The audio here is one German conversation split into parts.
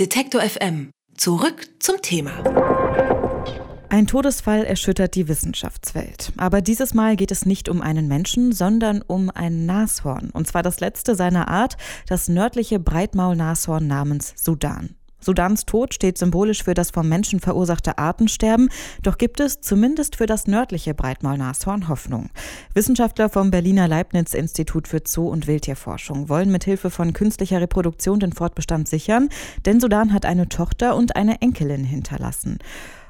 Detektor FM. Zurück zum Thema. Ein Todesfall erschüttert die Wissenschaftswelt. Aber dieses Mal geht es nicht um einen Menschen, sondern um ein Nashorn. Und zwar das letzte seiner Art, das nördliche Breitmaulnashorn namens Sudan. Sudans Tod steht symbolisch für das vom Menschen verursachte Artensterben, doch gibt es zumindest für das nördliche Breitmaulnashorn Hoffnung. Wissenschaftler vom Berliner Leibniz-Institut für Zoo- und Wildtierforschung wollen mit Hilfe von künstlicher Reproduktion den Fortbestand sichern, denn Sudan hat eine Tochter und eine Enkelin hinterlassen.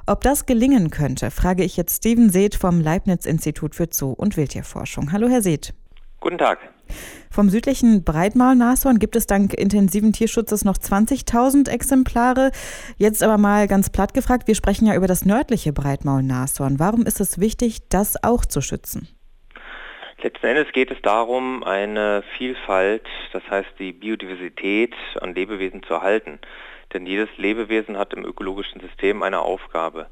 Ob das gelingen könnte, frage ich jetzt Steven Seeth vom Leibniz-Institut für Zoo- und Wildtierforschung. Hallo, Herr Seeth. Guten Tag. Vom südlichen Breitmaulnashorn gibt es dank intensiven Tierschutzes noch 20.000 Exemplare. Jetzt aber mal ganz platt gefragt, wir sprechen ja über das nördliche Breitmaulnashorn. Warum ist es wichtig, das auch zu schützen? Letzten Endes geht es darum, eine Vielfalt, das heißt die Biodiversität an Lebewesen zu erhalten. Denn jedes Lebewesen hat im ökologischen System eine Aufgabe.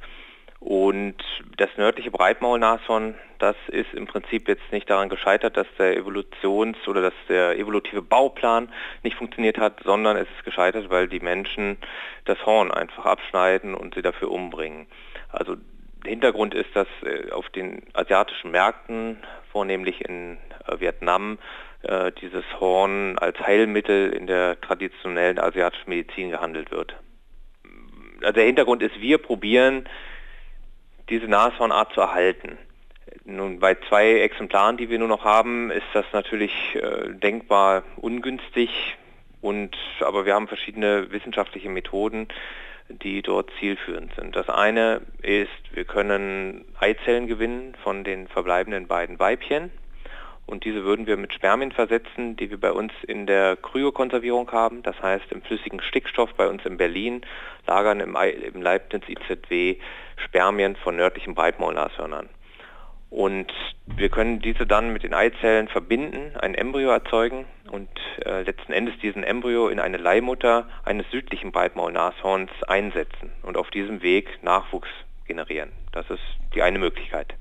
Und das nördliche Breitmaulnashorn, das ist im Prinzip jetzt nicht daran gescheitert, dass der Evolutions- oder dass der evolutive Bauplan nicht funktioniert hat, sondern es ist gescheitert, weil die Menschen das Horn einfach abschneiden und sie dafür umbringen. Also Hintergrund ist, dass äh, auf den asiatischen Märkten, vornehmlich in äh, Vietnam, äh, dieses Horn als Heilmittel in der traditionellen asiatischen Medizin gehandelt wird. Also der Hintergrund ist, wir probieren diese Nashornart zu erhalten. Nun, bei zwei Exemplaren, die wir nur noch haben, ist das natürlich äh, denkbar ungünstig. Und, aber wir haben verschiedene wissenschaftliche Methoden, die dort zielführend sind. Das eine ist, wir können Eizellen gewinnen von den verbleibenden beiden Weibchen und diese würden wir mit Spermien versetzen, die wir bei uns in der Kryokonservierung haben, das heißt im flüssigen Stickstoff bei uns in Berlin lagern im, Leibniz IZW Spermien von nördlichen Breitmaulnashörnern. Und wir können diese dann mit den Eizellen verbinden, ein Embryo erzeugen und äh, letzten Endes diesen Embryo in eine Leihmutter eines südlichen Breitmaulnashorns einsetzen und auf diesem Weg Nachwuchs generieren. Das ist die eine Möglichkeit.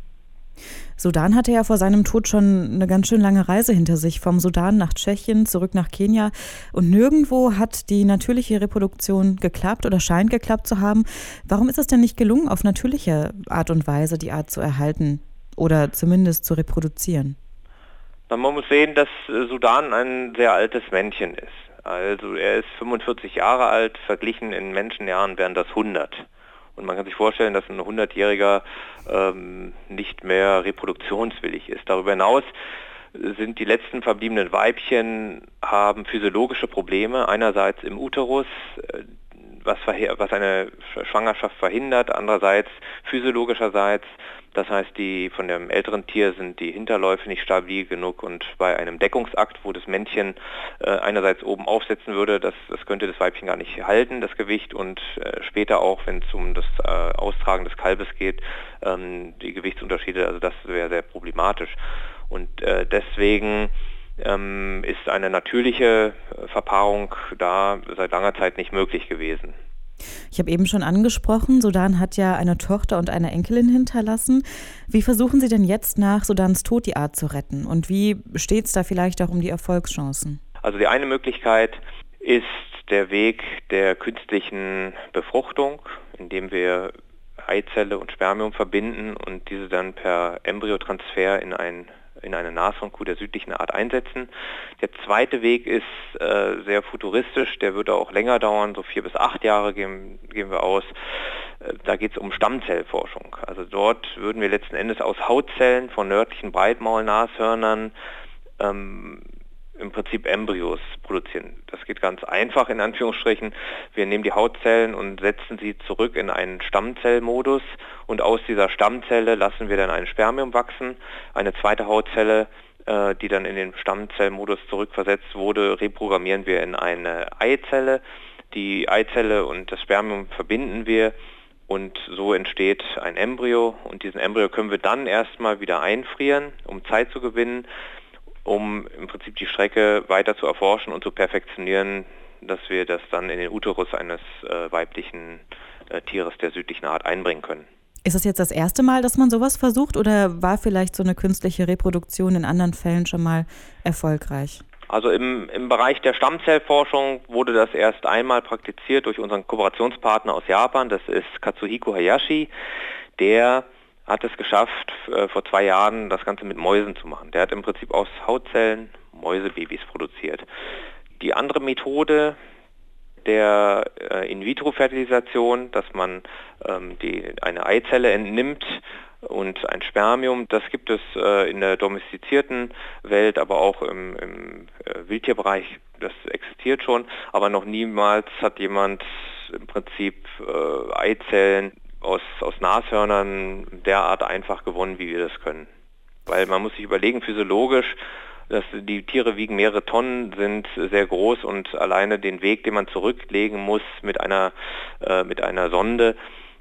Sudan hatte ja vor seinem Tod schon eine ganz schön lange Reise hinter sich, vom Sudan nach Tschechien, zurück nach Kenia. Und nirgendwo hat die natürliche Reproduktion geklappt oder scheint geklappt zu haben. Warum ist es denn nicht gelungen, auf natürliche Art und Weise die Art zu erhalten oder zumindest zu reproduzieren? Man muss sehen, dass Sudan ein sehr altes Männchen ist. Also er ist 45 Jahre alt, verglichen in Menschenjahren wären das 100. Und man kann sich vorstellen, dass ein 100-Jähriger ähm, nicht mehr reproduktionswillig ist. Darüber hinaus sind die letzten verbliebenen Weibchen, haben physiologische Probleme, einerseits im Uterus, äh, was, was eine Schwangerschaft verhindert, andererseits physiologischerseits das heißt, die von dem älteren Tier sind die Hinterläufe nicht stabil genug und bei einem Deckungsakt, wo das Männchen äh, einerseits oben aufsetzen würde, das, das könnte das Weibchen gar nicht halten, das Gewicht und äh, später auch, wenn es um das äh, Austragen des Kalbes geht, ähm, die Gewichtsunterschiede, also das wäre sehr problematisch. Und äh, deswegen ähm, ist eine natürliche Verpaarung da seit langer Zeit nicht möglich gewesen. Ich habe eben schon angesprochen, Sudan hat ja eine Tochter und eine Enkelin hinterlassen. Wie versuchen Sie denn jetzt nach Sudans Tod die Art zu retten? Und wie steht es da vielleicht auch um die Erfolgschancen? Also die eine Möglichkeit ist der Weg der künstlichen Befruchtung, indem wir Eizelle und Spermium verbinden und diese dann per Embryotransfer in ein in eine Nashornkuh der südlichen Art einsetzen. Der zweite Weg ist äh, sehr futuristisch, der würde auch länger dauern, so vier bis acht Jahre gehen, gehen wir aus. Äh, da geht es um Stammzellforschung. Also dort würden wir letzten Endes aus Hautzellen von nördlichen Breitmaulnashörnern ähm, im Prinzip Embryos produzieren. Das geht ganz einfach in Anführungsstrichen. Wir nehmen die Hautzellen und setzen sie zurück in einen Stammzellmodus und aus dieser Stammzelle lassen wir dann ein Spermium wachsen. Eine zweite Hautzelle, äh, die dann in den Stammzellmodus zurückversetzt wurde, reprogrammieren wir in eine Eizelle. Die Eizelle und das Spermium verbinden wir und so entsteht ein Embryo und diesen Embryo können wir dann erstmal wieder einfrieren, um Zeit zu gewinnen um im Prinzip die Strecke weiter zu erforschen und zu perfektionieren, dass wir das dann in den Uterus eines äh, weiblichen äh, Tieres der südlichen Art einbringen können. Ist es jetzt das erste Mal, dass man sowas versucht oder war vielleicht so eine künstliche Reproduktion in anderen Fällen schon mal erfolgreich? Also im, im Bereich der Stammzellforschung wurde das erst einmal praktiziert durch unseren Kooperationspartner aus Japan, das ist Katsuhiko Hayashi. Der hat es geschafft, äh, vor zwei Jahren das Ganze mit Mäusen zu machen. Der hat im Prinzip aus Hautzellen Mäusebabys produziert. Die andere Methode der äh, In-vitro-Fertilisation, dass man ähm, die, eine Eizelle entnimmt und ein Spermium, das gibt es äh, in der domestizierten Welt, aber auch im, im Wildtierbereich, das existiert schon, aber noch niemals hat jemand im Prinzip Eizellen aus, aus Nashörnern derart einfach gewonnen, wie wir das können. Weil man muss sich überlegen, physiologisch, dass die Tiere wiegen mehrere Tonnen, sind sehr groß und alleine den Weg, den man zurücklegen muss mit einer, äh, mit einer Sonde,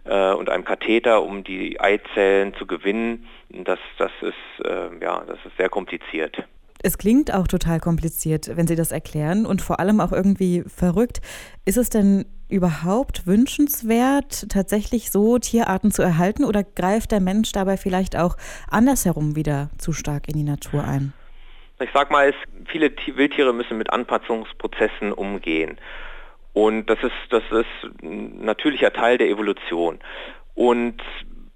äh, und einem Katheter, um die Eizellen zu gewinnen. Das, das, ist, äh, ja, das ist sehr kompliziert. Es klingt auch total kompliziert, wenn Sie das erklären und vor allem auch irgendwie verrückt. Ist es denn überhaupt wünschenswert, tatsächlich so Tierarten zu erhalten oder greift der Mensch dabei vielleicht auch andersherum wieder zu stark in die Natur ein? Ich sag mal, es, viele Wildtiere müssen mit Anpassungsprozessen umgehen. Und das ist, das ist ein natürlicher Teil der Evolution. Und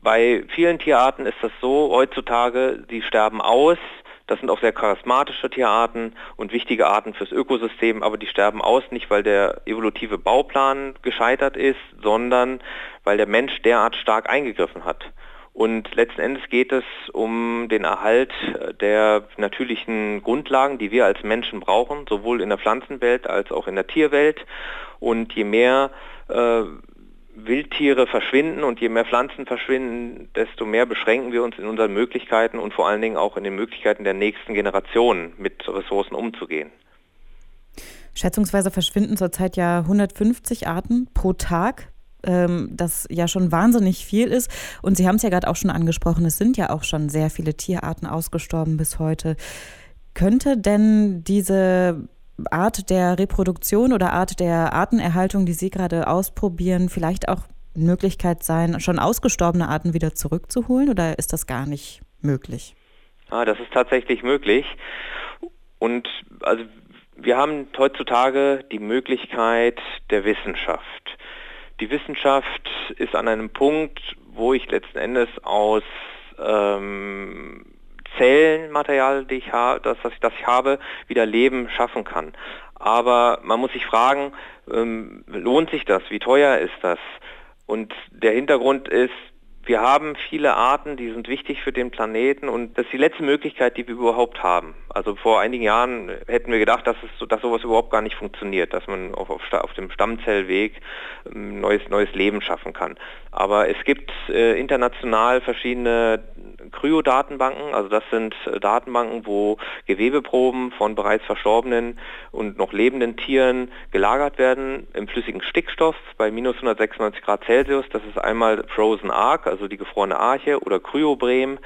bei vielen Tierarten ist das so, heutzutage, sie sterben aus. Das sind auch sehr charismatische Tierarten und wichtige Arten fürs Ökosystem, aber die sterben aus nicht, weil der evolutive Bauplan gescheitert ist, sondern weil der Mensch derart stark eingegriffen hat. Und letzten Endes geht es um den Erhalt der natürlichen Grundlagen, die wir als Menschen brauchen, sowohl in der Pflanzenwelt als auch in der Tierwelt. Und je mehr äh, Wildtiere verschwinden und je mehr Pflanzen verschwinden, desto mehr beschränken wir uns in unseren Möglichkeiten und vor allen Dingen auch in den Möglichkeiten der nächsten Generationen mit Ressourcen umzugehen. Schätzungsweise verschwinden zurzeit ja 150 Arten pro Tag ähm, das ja schon wahnsinnig viel ist. Und Sie haben es ja gerade auch schon angesprochen, es sind ja auch schon sehr viele Tierarten ausgestorben bis heute. Könnte denn diese Art der Reproduktion oder Art der Artenerhaltung, die Sie gerade ausprobieren, vielleicht auch eine Möglichkeit sein, schon ausgestorbene Arten wieder zurückzuholen oder ist das gar nicht möglich? Ah, das ist tatsächlich möglich. Und also wir haben heutzutage die Möglichkeit der Wissenschaft. Die Wissenschaft ist an einem Punkt, wo ich letzten Endes aus ähm, Zellenmaterial, die ich ha das, das, das ich habe, wieder Leben schaffen kann. Aber man muss sich fragen, ähm, lohnt sich das? Wie teuer ist das? Und der Hintergrund ist, wir haben viele Arten, die sind wichtig für den Planeten und das ist die letzte Möglichkeit, die wir überhaupt haben. Also vor einigen Jahren hätten wir gedacht, dass, es, dass sowas überhaupt gar nicht funktioniert, dass man auf, auf, auf dem Stammzellweg ähm, neues, neues Leben schaffen kann. Aber es gibt äh, international verschiedene Kryodatenbanken, also das sind äh, Datenbanken, wo Gewebeproben von bereits verstorbenen und noch lebenden Tieren gelagert werden im flüssigen Stickstoff bei minus 196 Grad Celsius. Das ist einmal Frozen Ark, also die gefrorene Arche oder Kryobrem.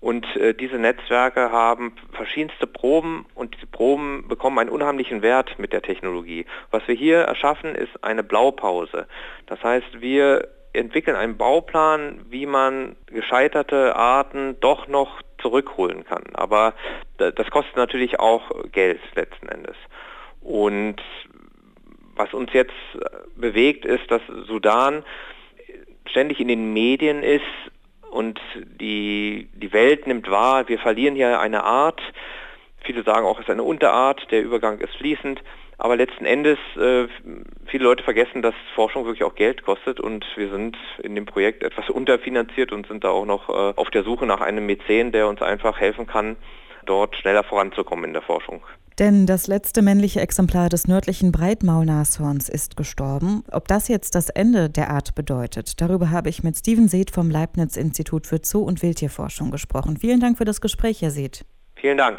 Und äh, diese Netzwerke haben verschiedenste Proben und diese Proben bekommen einen unheimlichen Wert mit der Technologie. Was wir hier erschaffen, ist eine Blaupause. Das heißt, wir entwickeln einen Bauplan, wie man gescheiterte Arten doch noch zurückholen kann. Aber das kostet natürlich auch Geld letzten Endes. Und was uns jetzt bewegt, ist, dass Sudan ständig in den Medien ist und die, die Welt nimmt wahr, wir verlieren hier eine Art. Viele sagen auch, es ist eine Unterart, der Übergang ist fließend. Aber letzten Endes, äh, viele Leute vergessen, dass Forschung wirklich auch Geld kostet und wir sind in dem Projekt etwas unterfinanziert und sind da auch noch äh, auf der Suche nach einem Mäzen, der uns einfach helfen kann, dort schneller voranzukommen in der Forschung. Denn das letzte männliche Exemplar des nördlichen Breitmaulnashorns ist gestorben. Ob das jetzt das Ende der Art bedeutet, darüber habe ich mit Steven Seeth vom Leibniz-Institut für Zoo- und Wildtierforschung gesprochen. Vielen Dank für das Gespräch, Herr Seeth. Vielen Dank.